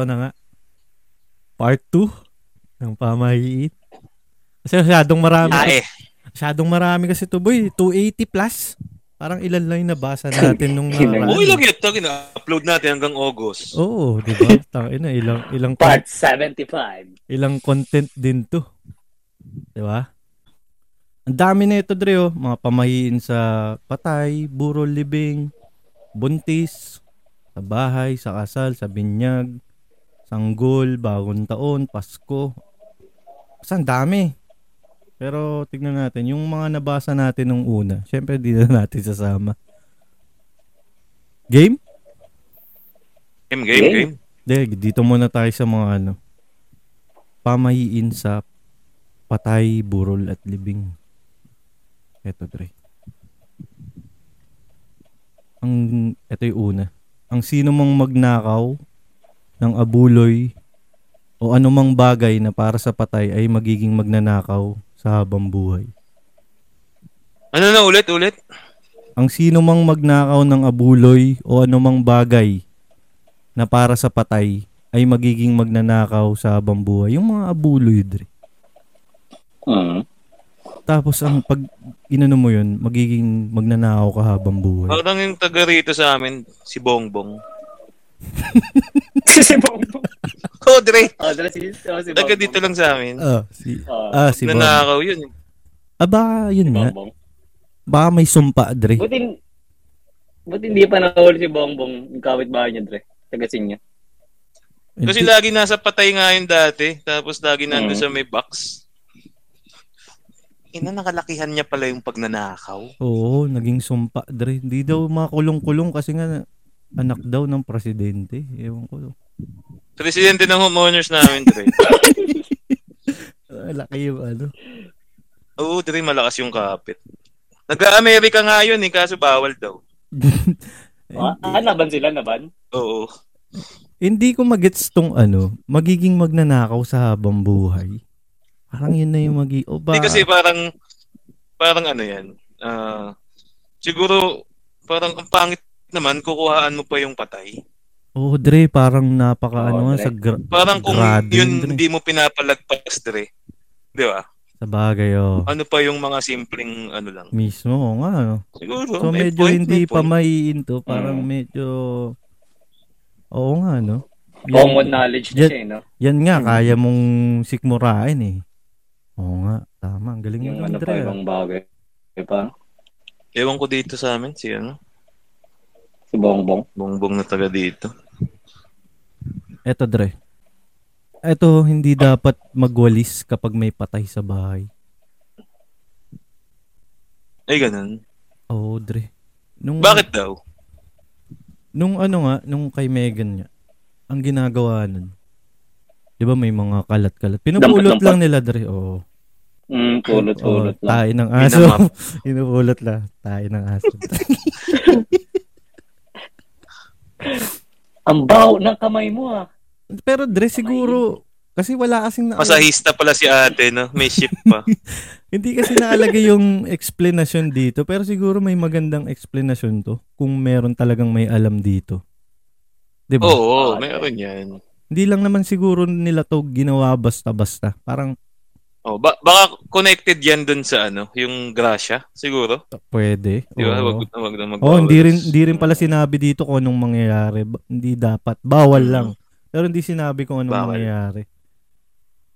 Eto na nga. Part 2 ng pamahiin. Kasi masyadong marami. Ah, eh. masyadong marami kasi to boy. 280 plus. Parang ilan lang yung nabasa natin nung nakaraan. Okay lang yun. Tangin na. Upload natin hanggang August. Oo, di ba? Tangin na ilang ilang Part 75. ilang content din to. Di ba? Ang dami na ito, Dre, oh. Mga pamahiin sa patay, burol libing, buntis, sa bahay, sa kasal, sa binyag, sanggol, bagong taon, Pasko. Ang dami. Pero tignan natin, yung mga nabasa natin nung una, syempre di na natin sasama. Game? Game, game, Game. game. Dahil dito muna tayo sa mga ano, pamahiin sa patay, burol at libing. Eto, Dre. Ang, eto yung una. Ang sino mang magnakaw ng abuloy o anumang bagay na para sa patay ay magiging magnanakaw sa habang buhay. Ano na ulit, ulit? Ang sino mang magnakaw ng abuloy o anumang bagay na para sa patay ay magiging magnanakaw sa habang buhay. Yung mga abuloy, Dre. Mm. Tapos ang pag inano mo yun, magiging magnanakaw ka habang buhay. Parang yung taga rito sa amin, si Bongbong. si Bongbong. Oh, Dre. Oh, dala si, oh, si Taga Bongbong. dito lang sa amin. Ah, si Oh, ah si Bon. Nanakaw yun. Ah, baka yun nga. Bongbong. Baka may sumpa, Dre. Buti, buti hindi pa nahuli si Bongbong yung kapitbahay niya, Dre. Taga niya. Kasi lagi nasa patay nga yun dati. Tapos lagi nandun Mm. sa may box. Ina, nakalakihan niya pala yung pagnanakaw. Oo, naging sumpa, Dre. Hindi daw makulong-kulong kasi nga anak daw ng presidente. Ewan ko. Presidente ng homeowners namin, Dre. Ah, laki yung ano. Oo, Dre, malakas yung kapit. Nag-Amerika nga yun eh, kaso bawal daw. Ah, ah, laban sila, laban? Oo. Hindi ko magets tong ano, magiging magnanakaw sa habang buhay. Parang yun na yung magi... O ba? Hindi kasi parang, parang ano yan. ah siguro, parang ang pangit naman, kukuhaan mo pa yung patay. Oo, Dre, parang napaka Oo, ano Dre. sa gra- Parang kung grado yun Dre. hindi mo pinapalagpas, Dre. Di ba? Sa bagay, oh. Ano pa yung mga simpleng ano lang. Mismo, oo nga, no? Siguro, So, may medyo point, hindi may pa point. maiinto. Parang Mm. medyo... Oo nga, no? Common knowledge na Yan- siya, eh, no? Yan nga, Mm. kaya mong sikmurain eh. Oo nga, tama. Ang galing Yung mo, ano pa, Dre. ah. ibang bagay. Diba? Ewan ko dito sa amin, si ano, Si Bongbong. bongbong na taga dito. Eto, Dre. Eto, hindi dapat magwalis kapag may patay sa bahay. Ay, ganun. Oo, Dre. Nung, Bakit daw? Nung ano nga, nung kay Megan niya, ang ginagawa nun, di ba may mga kalat-kalat. Pinupulot lang nila, Dre. Oo. Mm, pulot-pulot Oo, lang. tayo ng aso. Pinupulot lang. Tayo ng aso. Ang baho ng kamay mo, ah. Pero Dre, siguro, kasi wala kasing na... Masahista pala si ate, no? May ship pa. Hindi kasi nakalagay yung explanation dito, pero siguro may magandang explanation to kung meron talagang may alam dito. 'Di ba? Oo, meron yan. Hindi lang naman siguro nila to ginawa basta-basta. Parang Oh, ba- baka connected yan dun sa ano, yung grasya, siguro. pwede. Di ba? Oo. Wag, wag na mag Oh, hindi rin hindi rin pala sinabi dito kung anong mangyayari. Ba- Hindi dapat. Bawal lang. Pero hindi sinabi kung anong Bawal. mangyayari.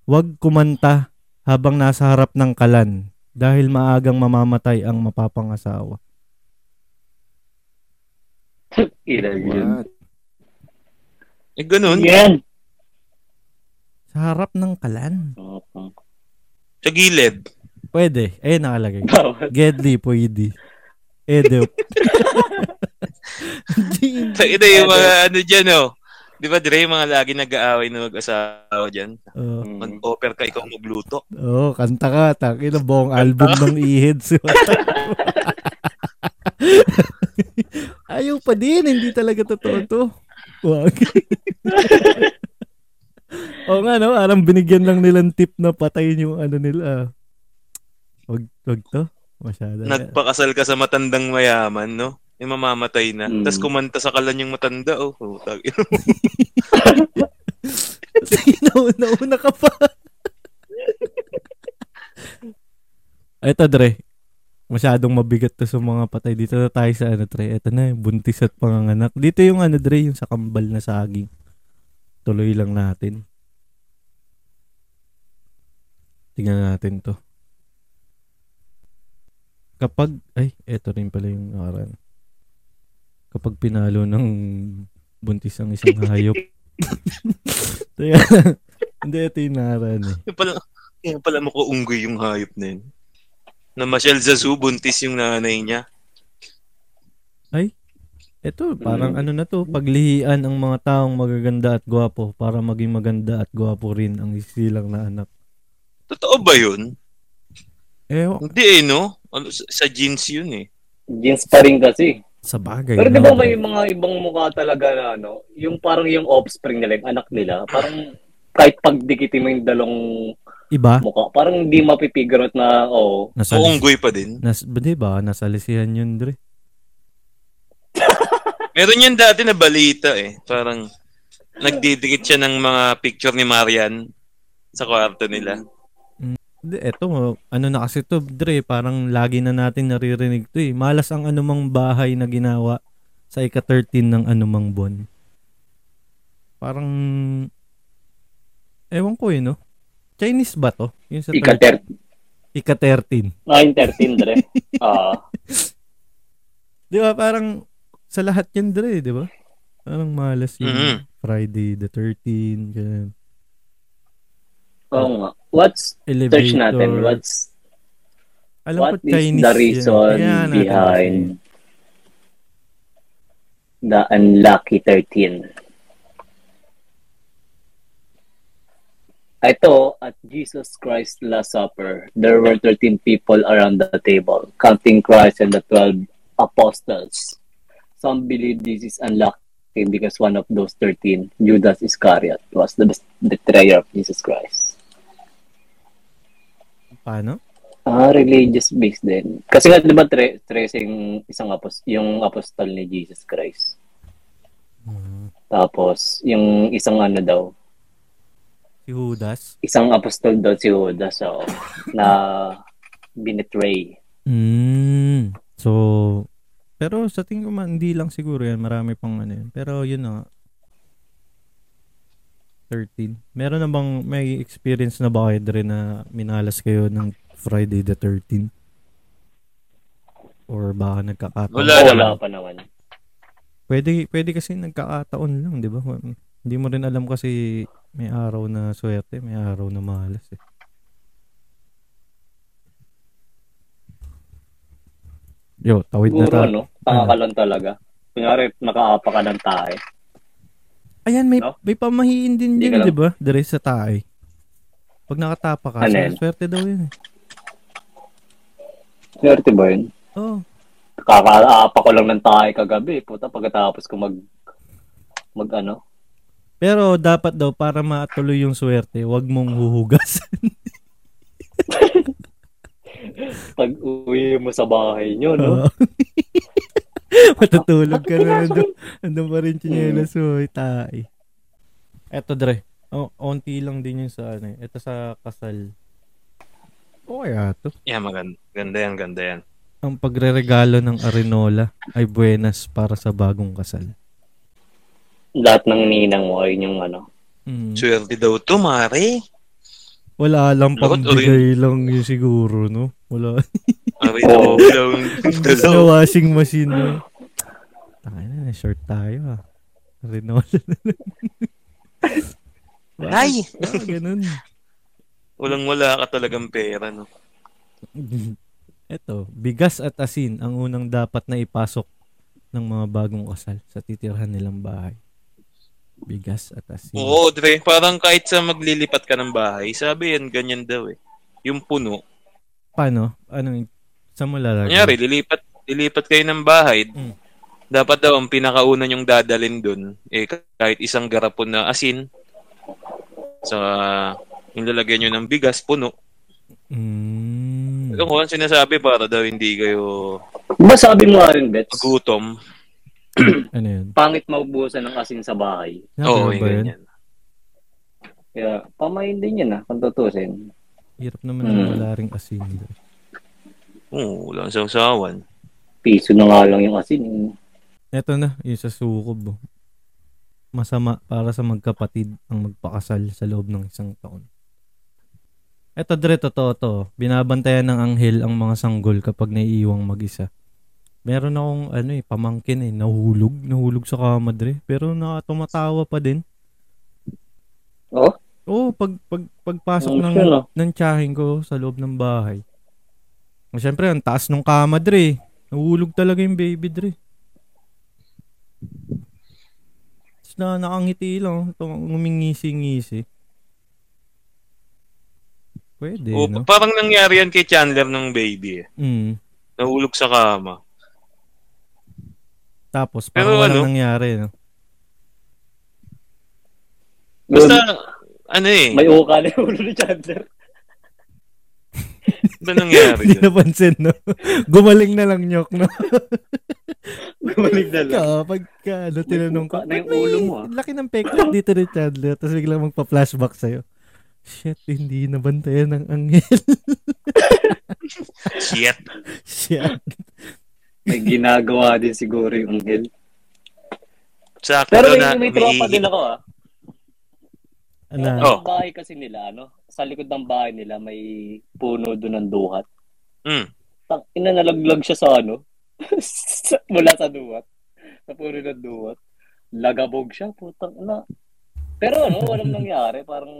Huwag kumanta habang nasa harap ng kalan dahil maagang mamamatay ang mapapangasawa. Ilan yun. Eh, ganun. Yan. Sa harap ng kalan. Oo. Sa gilid. Pwede. Eh, nakalagay. Gedli, pwede. Edo. Sa ina yung mga ano dyan, oh. Di ba, Dre, yung mga lagi nag-aaway na mag-asawa dyan? Oo, Mm. Mag-offer ka, ikaw magluto. oh, kanta ka. Taki na buong album ng Iheads. Ayaw pa din. Hindi talaga totoo to. Wag. Oo nga, no? Parang binigyan lang nilang tip na patayin yung ano nila. Wag, wag to. Masyado. Nagpakasal ka sa matandang mayaman, no? Yung mamamatay na. Mm. Tapos kumanta sa kalan yung matanda, oh. oh tag- Nauna-una ka pa. Eto, Dre. Masyadong mabigat to sa mga patay. Dito na tayo sa ano, Dre. Eto na, buntis at panganganak. Dito yung ano, Dre, yung sa kambal na saging. Tuloy lang natin. Tingnan natin to. Kapag, ay, eto rin pala yung nakaraan. Kapag pinalo ng buntis ang isang hayop. Kaya, hindi, ito yung nakaraan eh. yung pala, yung pala mo ko unggoy yung hayop na yun. Na Michelle Zazu, buntis yung nanay niya. Ito, parang Mm. ano na to, paglihian ang mga taong magaganda at gwapo para maging maganda at gwapo rin ang isilang na anak. Totoo ba yun? Eh, Hindi eh, no? Ano, sa, sa jeans yun eh. Jeans pa rin kasi. sa bagay. Pero di no, ba may mga ibang mukha talaga na ano, yung parang yung offspring nila, yung anak nila, parang kahit pagdikitin mo yung dalong Iba? mukha, parang hindi mapipigure na, oh, Nasa, O unggoy pa din. nas, di ba? Nasa lisihan yun, Dre. Meron yan dati na balita eh. Parang nagdidikit siya ng mga picture ni Marian sa kwarto nila. Di, eto, ano na kasi to, Dre, parang lagi na natin naririnig to eh. Malas ang anumang bahay na ginawa sa ika-13 ng anumang buwan. Parang, ewan ko eh, no? Chinese ba to? Yung sa ika-ter, ika-13. ah, yung 13, dre. Ah, Di ba, parang sa lahat yan, Dre, di ba? Parang malas yung Mhm. Friday the 13, ganyan. oo nga. What's, Elevator. search natin, what's, Alam what ko is Chinese the yan. reason natin behind the unlucky 13? Ito, at Jesus Christ Last Supper, there were 13 people around the table, counting Christ and the 12 apostles. Some believe this is unlucky because one of those 13, Judas Iscariot, was the betrayer of Jesus Christ. Paano? Ah, religious based din. Kasi nga, di ba, tre- tracing isang apos yung apostol ni Jesus Christ. Hmm. Tapos, yung isang ano daw, Si Judas? isang apostol daw si Judas, so, na binitray. Mm. So, pero sa tingin ko man, hindi lang siguro yan. Marami pang ano yan. Pero yun na nga. 13. Meron na bang, may experience na ba kayo Dre, na minalas kayo ng Friday the 13th? Or baka nagkakataon? Wala naman. wala pa naman. Pwede, pwede kasi nagkakataon lang, di ba? Hindi mo rin alam kasi may araw na swerte, may araw na malas eh. Yo, tawid na Siguro, tayo. ano, pangakalon talaga. Kunyari, nakaapa ka ng tae. Ayan, may, No? may pamahiin din Hindi yun, ka lang- di ba? Dire sa tae. Pag nakatapa ka, Ano swerte daw yun eh. Swerte ba yun? Oo. Kakaapa ko lang ng tae kagabi. Puta, pagkatapos ko mag, mag ano, Pero dapat daw, para matuloy yung swerte, wag mong huhugasan. pag uwi mo sa bahay nyo, no? Matutulog ka na nandun, nandun pa rin chinelas mo, eh, tae. Eto, Dre. Oh, onti lang din yung sa ano eh. Ito sa kasal. Okay ato. Yeah, maganda. Ganda yan, ganda yan. Ang pagreregalo ng Arenola ay buenas para sa bagong kasal. Lahat ng ninang mo ay yung ano. Mm. Swerte daw to, Mare. Wala lang pang bigay lang yun siguro, no? Wala. Oo. Imbis na washing machine, no? Tangin na, short tayo, ah. Arenola na lang. Ay! Ah, ganun. Walang wala ka talagang pera, no? Eto, bigas at asin ang unang dapat na ipasok ng mga bagong kasal sa titirhan nilang bahay. Bigas at asin. Oo, Dre. Parang kahit sa maglilipat ka ng bahay, sabi yan, ganyan daw eh. Yung puno. Paano? Ano? Sa mo lalagay? Kunyari, lilipat, lilipat kayo ng bahay. Mm. Dapat daw, ang pinakauna yung dadalin dun, eh, kahit isang garapon na asin, sa yung lalagyan nyo ng bigas, puno. Mm. Hmm. Yung kung sinasabi para daw hindi kayo Masabi mo nga rin, Bets, magutom. Ano yun? pangit maubusan ng asin sa bahay. Oo, yung ba yun? ganyan. Kaya, pamayin din yun ah, kung tutusin. Hirap naman Hmm. na wala ring asin. Oo, walang sawsawan. Piso na nga lang yung asin. Eto na, yung sa sukob. oh. Masama para sa magkapatid ang magpakasal sa loob ng isang taon. Eto dire, totoo to. Binabantayan ng anghel ang mga sanggol kapag naiiwang mag-isa. Meron akong ano eh, pamangkin eh, nahulog. Nahulog sa kama dire. Pero nakatumatawa pa din. Oh? Oo, pag, pag, pagpasok Ang ng, ng tiyahing ko sa loob ng bahay. Siyempre, ang taas nung kama dre. Nahulog talaga yung baby dre. Tapos na nakangiti lang. Ngumingisi-ngisi. Pwede, Oo, no? parang nangyari yan kay Chandler ng baby. Eh. Mm. Nahulog sa kama. Tapos, Pero parang walang ano? nangyari, no? Basta, ano eh, May uka na yung ulo ni Chandler. ba nangyari Hindi napansin, no? Gumaling na lang nyok, no? Bumalik na lang. Kapag ka, ano, tinanong ko, buka na yung "Ba't may ulo mo, ah?" Laki ng peklat dito ni Chandler. Tapos biglang magpa-flashback sa'yo. Shit, hindi nabantayan ng anghel. Shit. Shit. May ginagawa din siguro yung anghel. Sakto Pero may, na may tropa din ako ah. Ano? Oh. Bahay kasi nila, ano, sa likod ng bahay nila may puno doon ng duhat. Mm. Tang ina nalaglag siya sa ano. Mula sa duhat. Sa puno ng duhat. Lagabog siya, putang ina. Pero ano, walang nangyari. Parang,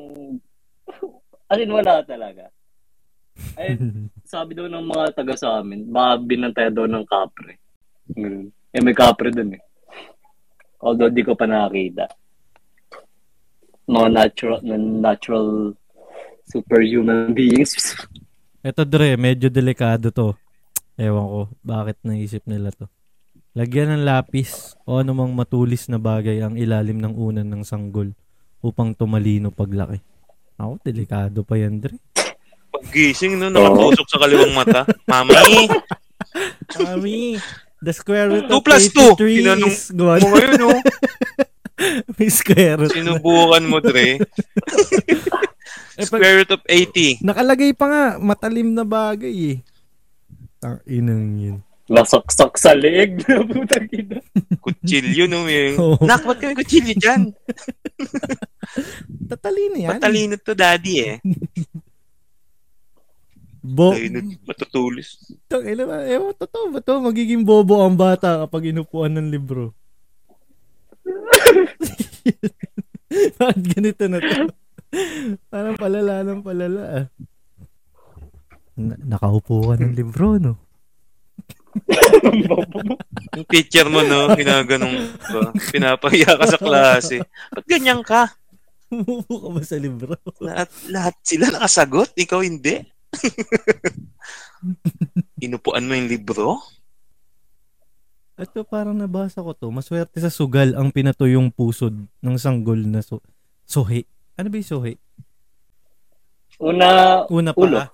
as in, wala talaga. Ay, sabi daw ng mga taga sa amin, baka binantay daw ng kapre. Eh, may kapre dun eh. Although di ko pa nakakita. Mga natural, natural superhuman beings. Ito Dre, medyo delikado to. Ewan ko, bakit naisip nila to. Lagyan ng lapis o anumang matulis na bagay ang ilalim ng unan ng sanggol upang tumalino paglaki. Ako, delikado pa yan, Dre. Paggising, no, nakatusok sa kaliwang mata. Mami, Mami, the square root 2 of plus 2. 83 Tinanong is mo ngayon, no? May square root. Sinubukan mo, Dre. Eh, Square root of 80. Nakalagay pa nga, matalim na bagay eh. Tang inang yun. Nasaksak sa leeg. Kutsilyo, no? Yung... Oo. Nak, ba't kami kutsilyo dyan? Tatalino yan. Matalino to, daddy, eh. Bo, Talino, matutulis. Tang ina ba? Ewan, totoo ba to? Magiging bobo ang bata kapag inupuan ng libro. Bakit ganito na to? Parang palala ng palala ah. Na- nakaupo ka ng libro, no? Yung teacher mo, no? Ginaganong ba? Pinapahiya ka sa klase. Ba't ganyan ka? Umupo ka ba sa libro? Lahat, lahat sila nakasagot, ikaw hindi. Inupuan mo yung libro? Ito parang nabasa ko to. Maswerte sa sugal ang pinatuyong pusod ng sanggol na su- suhi. Ano ba yung suhi? Una, Una pa. Ulo. ah.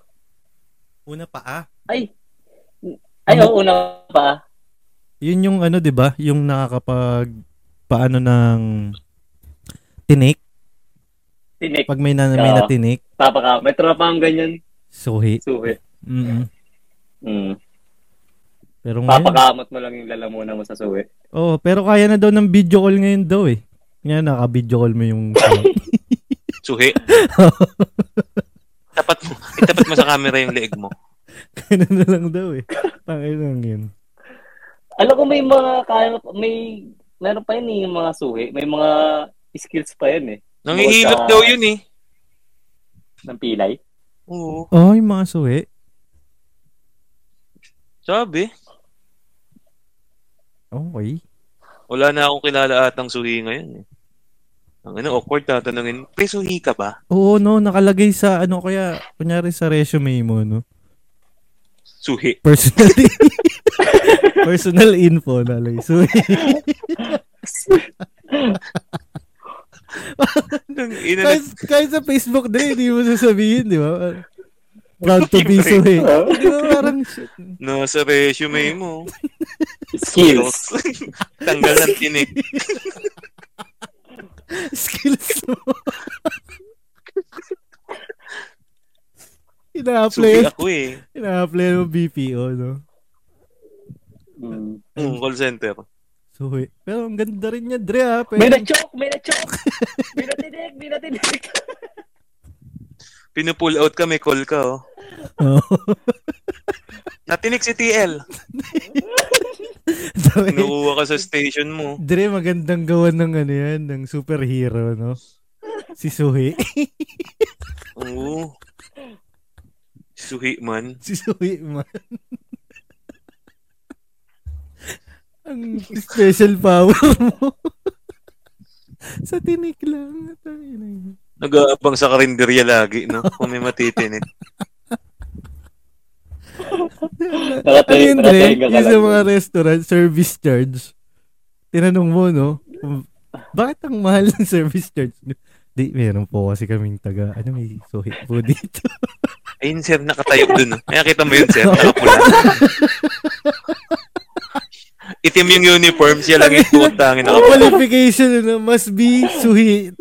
Una pa ah. ay, ay, oo, una pa. Yun yung ano, 'di ba? Yung nakakapag paano ng tinik Tinik. pag may na, may Oo. natinik, Tapaka. May tropa ang ganyan. Suhi. Suhi. Mm. Mm. Pero ngayon, Papakamot mo lang yung lalamunan mo sa suhi. oh, pero kaya na daw ng video call ngayon daw eh. Ngayon naka-video call mo yung suhi. Tapat mo. Itapat mo sa camera yung leeg mo. Ganun na lang daw eh. Tangin lang yun. Alam ko may mga kaya may meron pa yun eh, yung mga suhi. May mga skills pa yun eh. Nangihilot daw yun eh. Ng pilay. Oo. Oh, yung mga suhi. Sabi. Okay. Wala na akong kilala atang suhi ngayon eh. Ang ano, awkward tatanungin, pre, suhi ka ba? Oo, no, nakalagay sa ano kaya, kunyari sa resume mo, no? Suhi. Personal personal info nalagay. Suhi. Ang ina na, kahit, kahit sa Facebook din, hindi mo sasabihin, di ba? Proud to be. Di ba parang shit. Nasa resume mo. Skills. Tanggal ng tinik. Skills mo. Ina-apply, ako eh. ina-apply mo BPO, no? Mm. Mm, call center. Suhi. Pero ang ganda rin niya, Dre, ha? May Pero, na-choke! May na-choke! May natinig! May natinig! Pinupull out ka, may call ka oh. oh. Natinik si TL. Kinukuha ka sa station mo. Dre, magandang gawan ng ano yan, ng superhero, no? Si Suhi. Oo. Suhi man. si Suhi, man. Ang special power mo. Sa tinik lang. Nag-aabang sa karinderya lagi, no? Kung may matitinik. Ano Nakatayo- yun, Dre? Yung sa mga restaurant, service charge. Tinanong mo, no? Bakit ang mahal ng service charge? Di, meron po kasi kaming taga, ano may suhi po dito. Ayun, sir, nakatayo dun. Kaya kita mo yun, sir. Nakapula. Itim yung uniform, siya lang yung putangin Ang qualification, ano, must be suhi.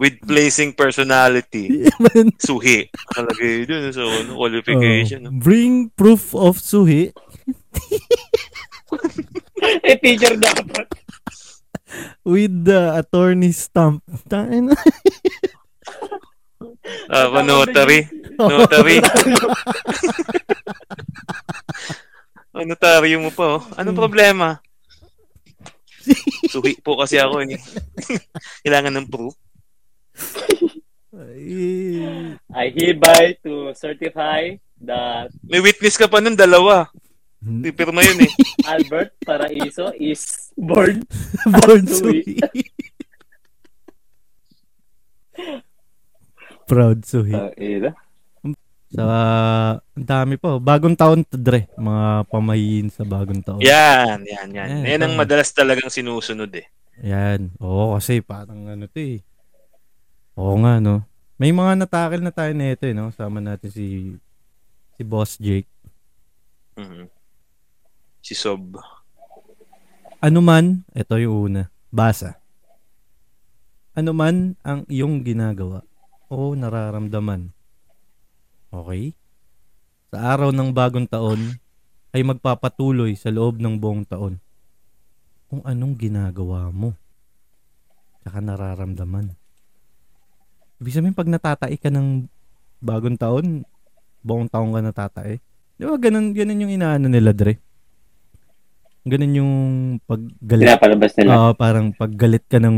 With placing personality. Suhi. Kalagay dun sa ano, qualification. oh, bring proof of suhi Eh, teacher dapat. with the attorney stamp. Tayo na. Ah, notary. Notary. oh, notaryo mo pa, oh. Ano problema? Suhi po kasi ako, eh. Kailangan ng proof. I hereby to certify that May witness ka pa nun, dalawa. Pipirma yun, eh. Albert Paraiso is born. Born Suhi. Proud suhi. Uh. Sa ang dami pa. oh. Bagong taon to, Dre. Mga pamahiin sa bagong taon. Yan, yan, yan. Yan, Yan ang ito. madalas talagang sinusunod, eh. Yan. Oo, kasi parang ano to eh. Oo nga, no? May mga natakil na tayo nito eh, no? Sama natin si si Boss Jake. Mhm. Si Sob. Ano man, ito yung una. Basa. Ano man ang iyong ginagawa o nararamdaman. Okay? Sa araw ng bagong taon ay magpapatuloy sa loob ng buong taon. Kung anong ginagawa mo. Tsaka nararamdaman. Ibig sabihin pag natatai ka ng bagong taon, buong taon ka natatai. Di ba ganun, ganun yung inaano nila, Dre? Ganun yung paggalit. Pinapalabas nila. Oo, parang paggalit ka ng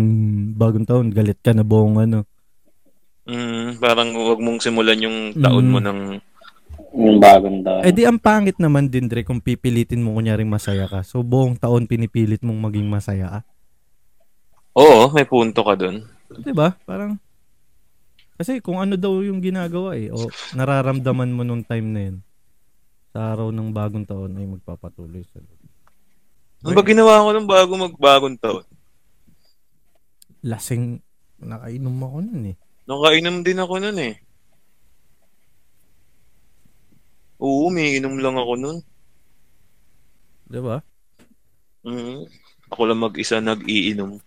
bagong taon, galit ka na buong ano. Mm, parang huwag mong simulan yung taon Mm. mo ng... Yung bagong taon. Eh di ang pangit naman din, Dre, kung pipilitin mo kunyaring masaya ka. So buong taon pinipilit mong maging masaya ka. Oo, may punto ka dun. 'Di ba? Parang kasi kung ano daw yung ginagawa eh o nararamdaman mo nung time na yun sa araw ng bagong taon ay magpapatuloy sa Ano ba ginawa ko nung bago magbagong taon? lasing nakainom ako nun eh. Nakainom din ako nun eh. Oo, may inom lang ako nun. 'Di ba? Mhm. Ako lang mag-isa nag-iinom.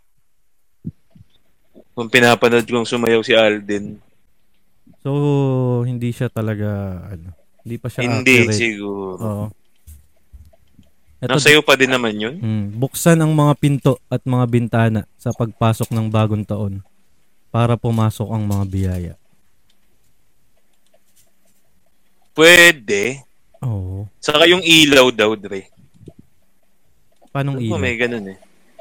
Kung pinapanood kong sumayaw si Alden, So hindi siya talaga ano, hindi pa siya hindi accurate. siguro. Oo. Ito, Nasa'yo pa din naman yun. Mm, buksan ang mga pinto at mga bintana sa pagpasok ng bagong taon para pumasok ang mga biyaya. Pwede. Oo. Saka yung ilaw daw, Dre. Paanong Ano ilaw? may ganun eh.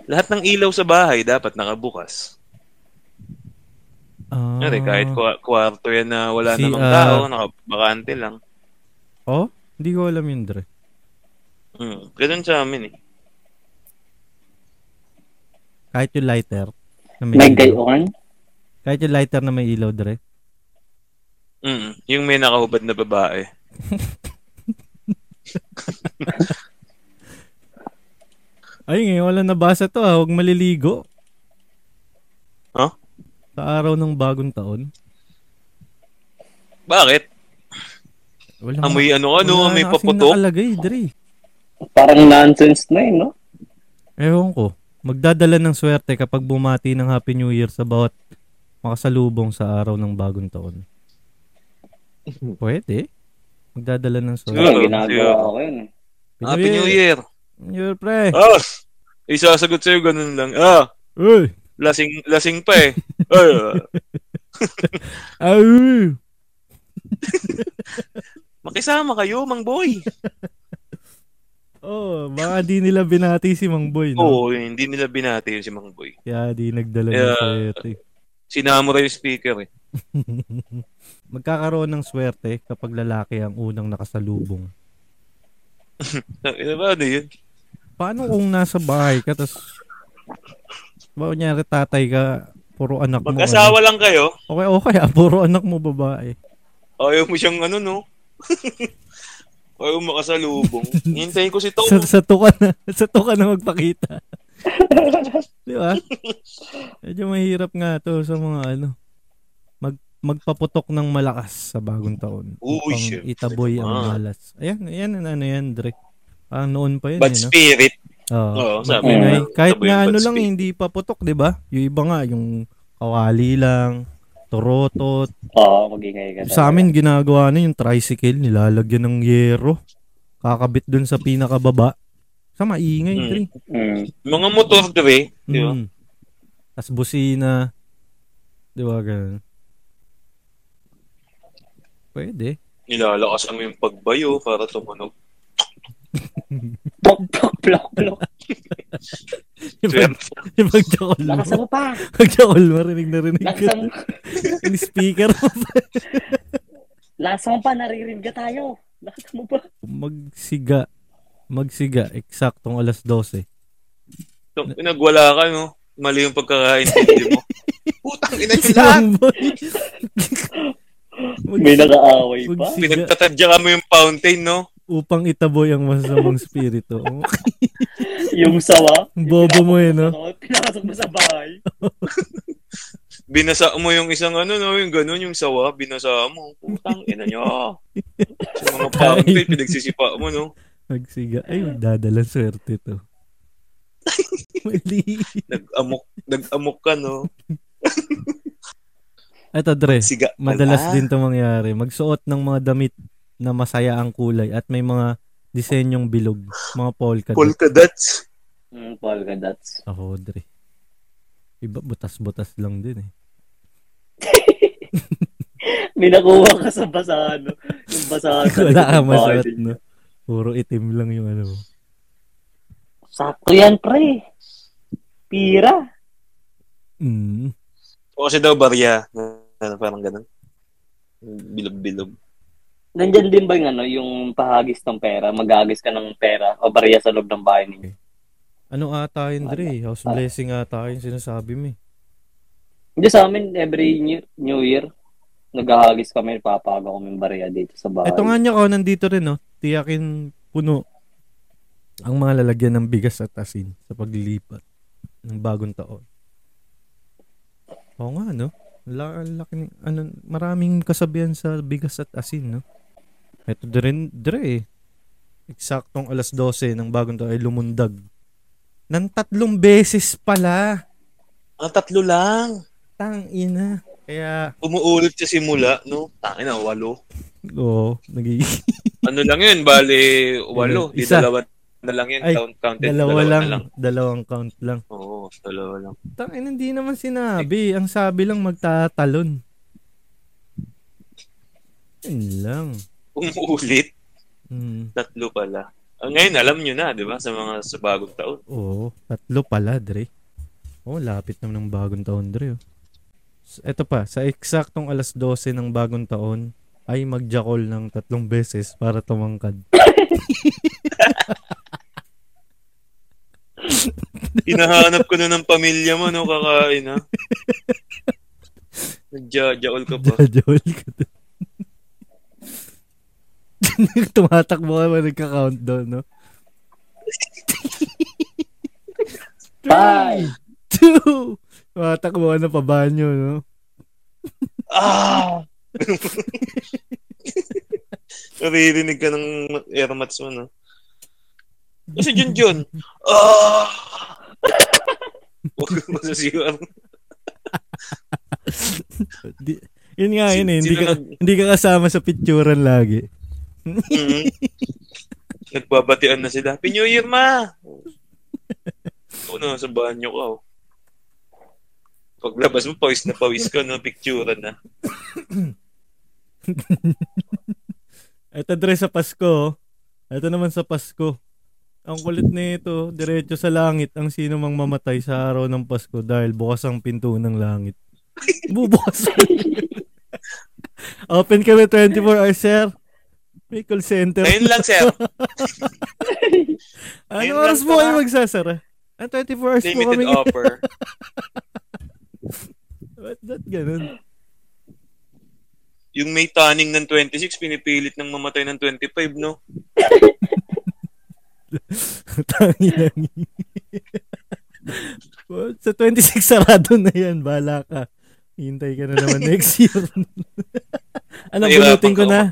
Lahat ng ilaw sa bahay dapat nakabukas. Ah, Ano kahit kwa- kwarto yan na wala Si, namang ah, tao, nakabakante lang. Oh? Hindi ko alam yun, Dre. Hmm. Ganun sa amin eh. Kahit yung lighter na may May ilaw. gayon? Kahit yung lighter na may ilaw, Dre. Mm. Yung may nakahubad na babae. Ay, ngayon wala nabasa to ah. Huwag maliligo. Huh? Sa araw ng bagong taon? Bakit? Wala Amoy ano ano, wala may paputok. nakalagay, Dre. Parang nonsense na yun, no? Ewan ko. Magdadala ng swerte kapag bumati ng Happy New Year sa bawat makasalubong sa araw ng bagong taon. Pwede. Magdadala ng swerte. Siguro, ginagawa ko yun. eh. Happy New Year. New Year, pre. Ah! Isasagot sa'yo ganun lang. Ah! Uy! Lasing, lasing pa eh. Ay, ah. Ay! makisama kayo, Mang Boy. Oh, baka di nila binati si Mang Boy, no? Oo, hindi nila binati yun si Mang Boy. Kaya di nagdala ng Yeah. swerte. Sinamura yung speaker eh. Magkakaroon ng swerte kapag lalaki ang unang nakasalubong. Ano ba ano yun? Paano kung nasa bahay ka, tas ba kunyari tatay ka, puro anak mo. Mag-asawa lang kayo, ano? Okay, okay, ah, puro anak mo babae. ayaw mo siyang ano no? ayaw mo makasalubong. Hintayin ko si Tom. Sa, sa to ka na, sa to ka na magpakita. Di ba? Medyo mahirap nga to sa mga ano, mag, magpaputok ng malakas sa bagong taon. Uy, itaboy ang malas. Ayan, ayan, ano yan, Dre. Parang noon pa yun, Bad eh, no? spirit. Oo. Oo, sabi Ingay. nga, Kahit yung ano lang, spirit. hindi pa putok, di ba? Yung iba nga, yung kawali lang, torotot. Oo, magingay ka. Sa amin, ginagawa na yung tricycle, nilalagyan ng yero. Kakabit dun sa pinakababa. Sa maingay, Mm. Dre. Mm. Mga motor, Dre. Di ba? Mm. Tapos busina. Di ba, ganun. Pwede. Nilalakasan mo yung pagbayo para tumunog. Plok, plok, plok, plok. Yung pagjakol mo. Lakasan mo pa. Pagjakol mo, rinig na rinig ka. Lakasan mo. Yung speaker mo. Lakasan mo pa. Naririnig ka tayo. Lakasan mo pa. Magsiga. Magsiga. Eksaktong alas 12. So, nagwala ka, no? Mali yung pagkakaintindi mo. Putang ina Si nyo lahat. May nakaaway pa. Magsiga Pinagtatadya ka mo yung fountain, no? upang itaboy ang masamang spirito. Yung sawa. Bobo mo eh, no? Pinakasok mo sa bahay. Binasa mo yung isang ano, no? Yung ganun, yung sawa. Binasa mo. Putang ina nyo. Sa mga fountain, pinagsisipa mo, no? Magsiga. Ay, magdadalang swerte to. Mali. Nag-amok, nag-amok ka, no? Eto, Dre. Siga. Madalas din to mangyari. Magsuot ng mga damit na masaya ang kulay at may mga disenyong bilog. Mga polka dot. Polka dots. Mm, polka dots. Ako, Dre. Iba, butas-butas lang din eh. May nakuha ka sa basahan. no? Yung basahan. sa Wala masuot, ninyo. no? Puro itim lang yung ano. Sakto yan, pre. Pira. Mm. O kasi daw barya. Ano, parang ganun. Bilog-bilog. Nandyan din ba yung, ano, yung pahagis ng pera? Maghagis ka ng pera o bariya sa loob ng bahay ninyo? Ano ata yun, Dre? House blessing ata yung sinasabi mo eh. Hindi sa amin, every new, new year, naghahagis kami, papago kami ng bariya dito sa bahay. Ito nga niya ko, nandito rin, no? Tiyakin puno ang mga lalagyan ng bigas at asin sa paglilipat ng bagong taon. Oo nga, no? La- Laki, ano, maraming kasabihan sa bigas at asin, no? Ito din, Dre, eh. Eksaktong alas 12 ng bagong taon ay lumundag. Nang tatlong beses pala. Ang tatlo lang. Tang ina. Kaya, Umuulit sa simula, no? Tangin na, walo. oo, nagiging Ano lang yun, bali, walo. Di Isa. dalawa na lang yun, Ay, count, counted. dalawa lang, na lang. dalawang count lang. Oo, dalawa lang. Tangin, hindi naman sinabi. Ang sabi lang magtatalon. Yun lang. Umuulit, Hmm. tatlo pala. Ah, ngayon, alam nyo na, di ba? Sa mga sa bagong taon. Oo, tatlo pala, Dre. Oh, lapit naman ng bagong taon, Dre. Oh. Eto pa, sa eksaktong alas 12 ng bagong taon, ay magjakol ng tatlong beses para tumangkad. Hinahanap ko na ng pamilya mo, no? Kakain, ha? Nagjajaol ka pa. Jajakol ka doon. Tumatakbo ka ba nagka-countdown, no? Five. Two! Tumatakbo ka na pabanyo, no? Ah! Naririnig ka ng airmats mo, no? Kasi Jun Jun. Ah! Huwag mo masasiwar. Di, yun nga yun eh. Hindi ka, hindi ka kasama sa picturean lagi. Mhm. Nagbabatian na sila. Happy New Year, ma! Oo na, sa banyo ka. Oh. Paglabas mo, pawis na pawis ka, no? Picture na. Ito Dre sa Pasko. oh. Ito naman sa Pasko. Ang kulit nito, diretso sa langit ang sino mang mamatay sa araw ng Pasko dahil bukas ang pinto ng langit. Bubukas. Open kami 24 hours, sir. May call center. Ngayon lang, sir. Ano oras mo kayo magsasara? Ah, 24 hours po Limited kami. offer. Ba't ba't ganun? Yung may tanning ng 26, pinipilit ng mamatay ng 25, no? Tangi lang. Well, sa 26 sarado na yan. Bala ka. Hintay ka na naman next year. ano, bunutin ko na.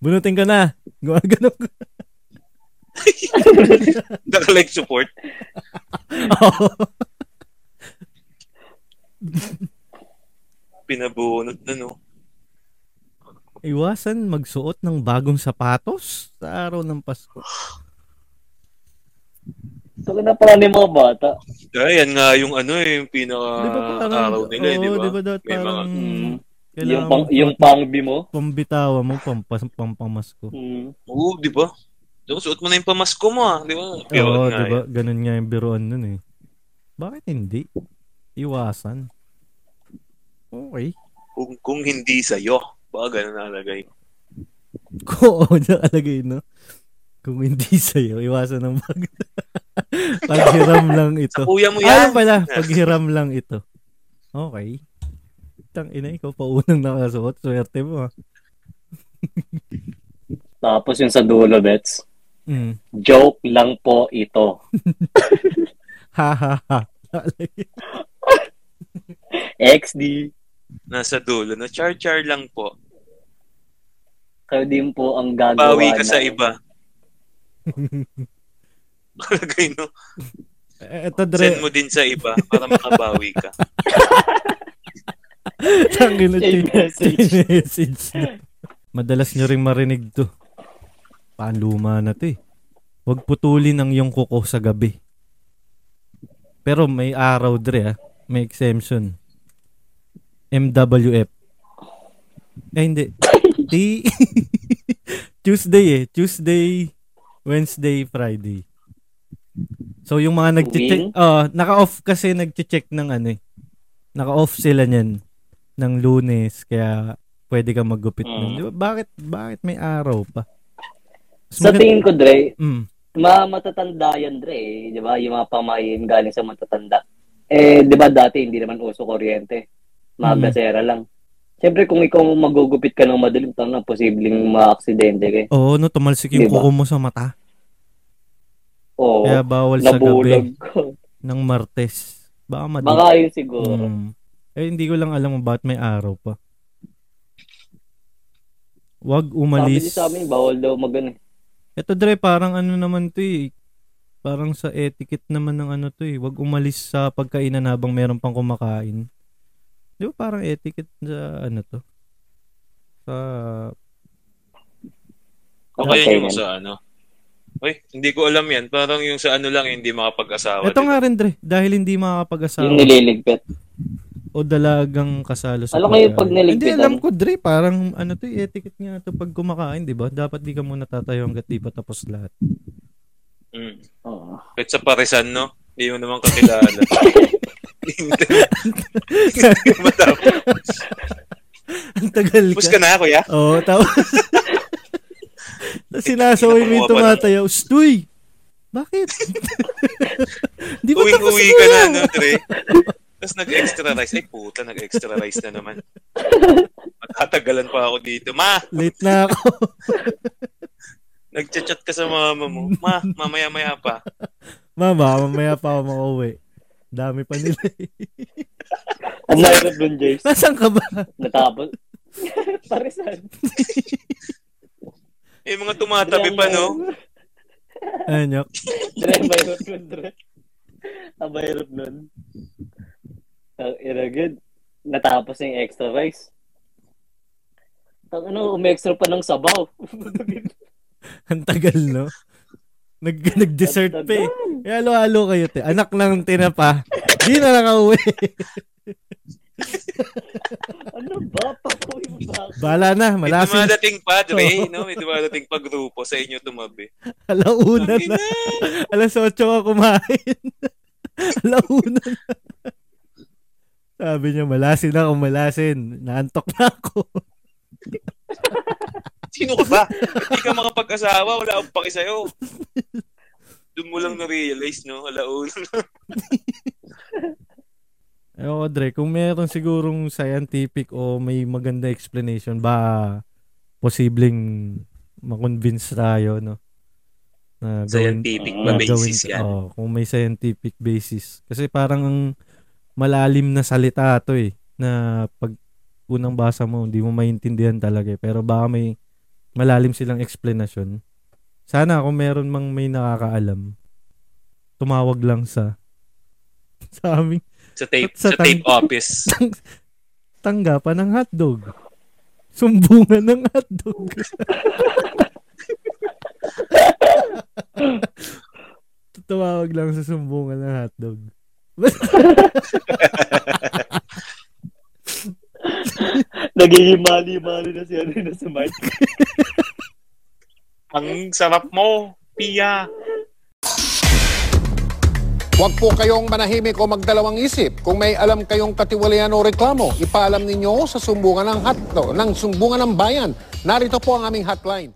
Bunutin ko na. Gumagano ko. Naka-like support. Oo. Pinabunot na, no? Iwasan magsuot ng bagong sapatos sa araw ng Pasko. So, na pala ni mga bata. Kaya yan nga yung ano eh, yung pinaka Di ba parang, araw nila, eh, di ba? di ba dapat May mga- parang Mm. kailangan Yung, pang, yung pangbi mo. pambitawa mo, pampas, pampamasko. Mm. Oo, di ba? Tapos suot mo na yung pamasko mo ah, di ba? Oo, nga di ba? Ganun nga yung biruan nun eh. Bakit hindi? Iwasan. Okay. Kung, kung hindi sa'yo, baka ganun nalagay. Oo, nakalagay, no? Kung hindi sa'yo, iwasan ng pag... paghiram lang ito. Kuya mo Ayun yan. pala, paghiram lang ito. Okay. Tang ina, ikaw pa unang nakasuot. Swerte mo, ah. Tapos yung sa dulo, bets. Mm. Joke lang po ito. Ha, ha, ha. XD. Nasa dulo na char-char lang po. Kayo din po ang gagawa Bawi ka sa ng- iba. Nakalagay no. Eh, Ito, Dre. Send mo din sa iba para makabawi ka. Tangin na message. na. Madalas nyo ring marinig to. Panluma na to eh. Huwag putulin ang iyong kuko sa gabi. Pero may araw dre ah. May exemption. MWF. Eh hindi. T Tuesday eh. Tuesday, Wednesday, Friday. So yung mga nagche-check, Wing? oh, naka-off kasi nagche-check ng ano eh. Naka-off sila niyan ng Lunes kaya pwede ka maggupit Mm. nun. Di ba? Bakit bakit may araw pa? Mas Sa maganda- tingin ko, Dre, Mm. ma matatanda yan, Dre. eh. Di ba? Yung mga pamayin galing sa matatanda. Eh, di ba dati hindi naman uso kuryente. Mga Mm. gasera lang. Siyempre, kung ikaw magugupit ka ng madaling tanga, posibleng ma-aksidente ka. eh. Oo, no, tumalsik yung Di ba? kuko mo sa mata. Oo. Kaya bawal sa gabi ko. ng Martes. Baka madi. Baka yun siguro. Mm. Eh, hindi ko lang alam bakit may araw pa. Wag Sabi umalis. niya sa amin, bawal daw magano. Ito Dre, parang ano naman to eh. Parang sa etiquette naman ng ano to eh. Wag umalis sa pagkainan habang meron pang kumakain. Di ba parang etiquette sa ano to? Sa... O kaya Okay, yung man. sa ano. Uy, hindi ko alam yan. Parang yung sa ano lang, hindi makapag-asawa. Ito nga rin Dre, dahil hindi makakapag-asawa Yung nililigpit. o dalagang kasalo sa Alam ko yung pag niligpitan. Hindi, alam ko Dre, parang ano to eh, etiquette nga to pag kumakain, di ba? Dapat di ka muna tatayo hanggat di pa tapos lahat. Mm. Oo. Kahit sa Parisan, no? Hindi mo naman kakilala. Hindi mo matapos. Ang tagal ka. ka na, kuya? Oo, tapos... Tapos sinasaway mo yung tumatayaw. Stoy! Bakit? Di ba tapos Uwing-uwi ka na, no, Dre? Tapos nag-extra rice. Ay, puta, nag-extra rice na naman. Matatagalan pa ako dito. Ma, Late na ako. nagchat-chat ka sa mama mo. Ma, mamaya-maya pa. Mama, mamaya pa ako makauwi. Dami pa nila eh. Ang mahirap dun, Jace. Nasaan ka ba? Natapos. Parisan. Eh, mga tumatabi pa, no? Anyok. Dre, ang mahirap nun, Dre. Ang mahirap nun. Ang inagad. Natapos na yung extra rice. Ang ano, umextra pa ng sabaw. Ang tagal, no? Nag, nag-dessert pa eh. Eh, halo-halo kayo, te. Anak ng tinapa. Di na nakauwi. ano ba? Pakuwi ba? Bala na, May malasin. dumadating pa, Dre, no? May dumadating pa grupo sa inyo tumabi. Alauna na. Alas 8 ka kumain. Alauna na. Sabi niya, malasin ako, malasin. Naantok na ako. Sino ka ba? Hindi ka makapag-asawa, wala akong paki sa'yo. Doon mo lang na-realize, no? Alauna na. Ewan ko, Dre, kung meron sigurong scientific o may maganda explanation, ba posibleng makonvince tayo, no? Na Scientific na basis yan? Oh, kung may scientific basis. Kasi parang ang malalim na salita to eh, na pag unang basa mo, hindi mo maintindihan talaga eh. Pero baka may malalim silang explanation. Sana kung meron mang may nakakaalam, tumawag lang sa sa aming Sa tape, Sa sa tape tang- office. tanggapan ng hotdog. Sumbungan ng hotdog. Tumawag lang sa sumbungan ng hotdog. Nagiging mali-mali na si ano na si Mike. Ang sarap mo, Pia. Huwag po kayong manahimik o magdalawang isip. Kung may alam kayong katiwalian o reklamo, ipaalam ninyo sa sumbungan ng hotdog, ng sumbungan ng bayan. Narito po ang aming hotline.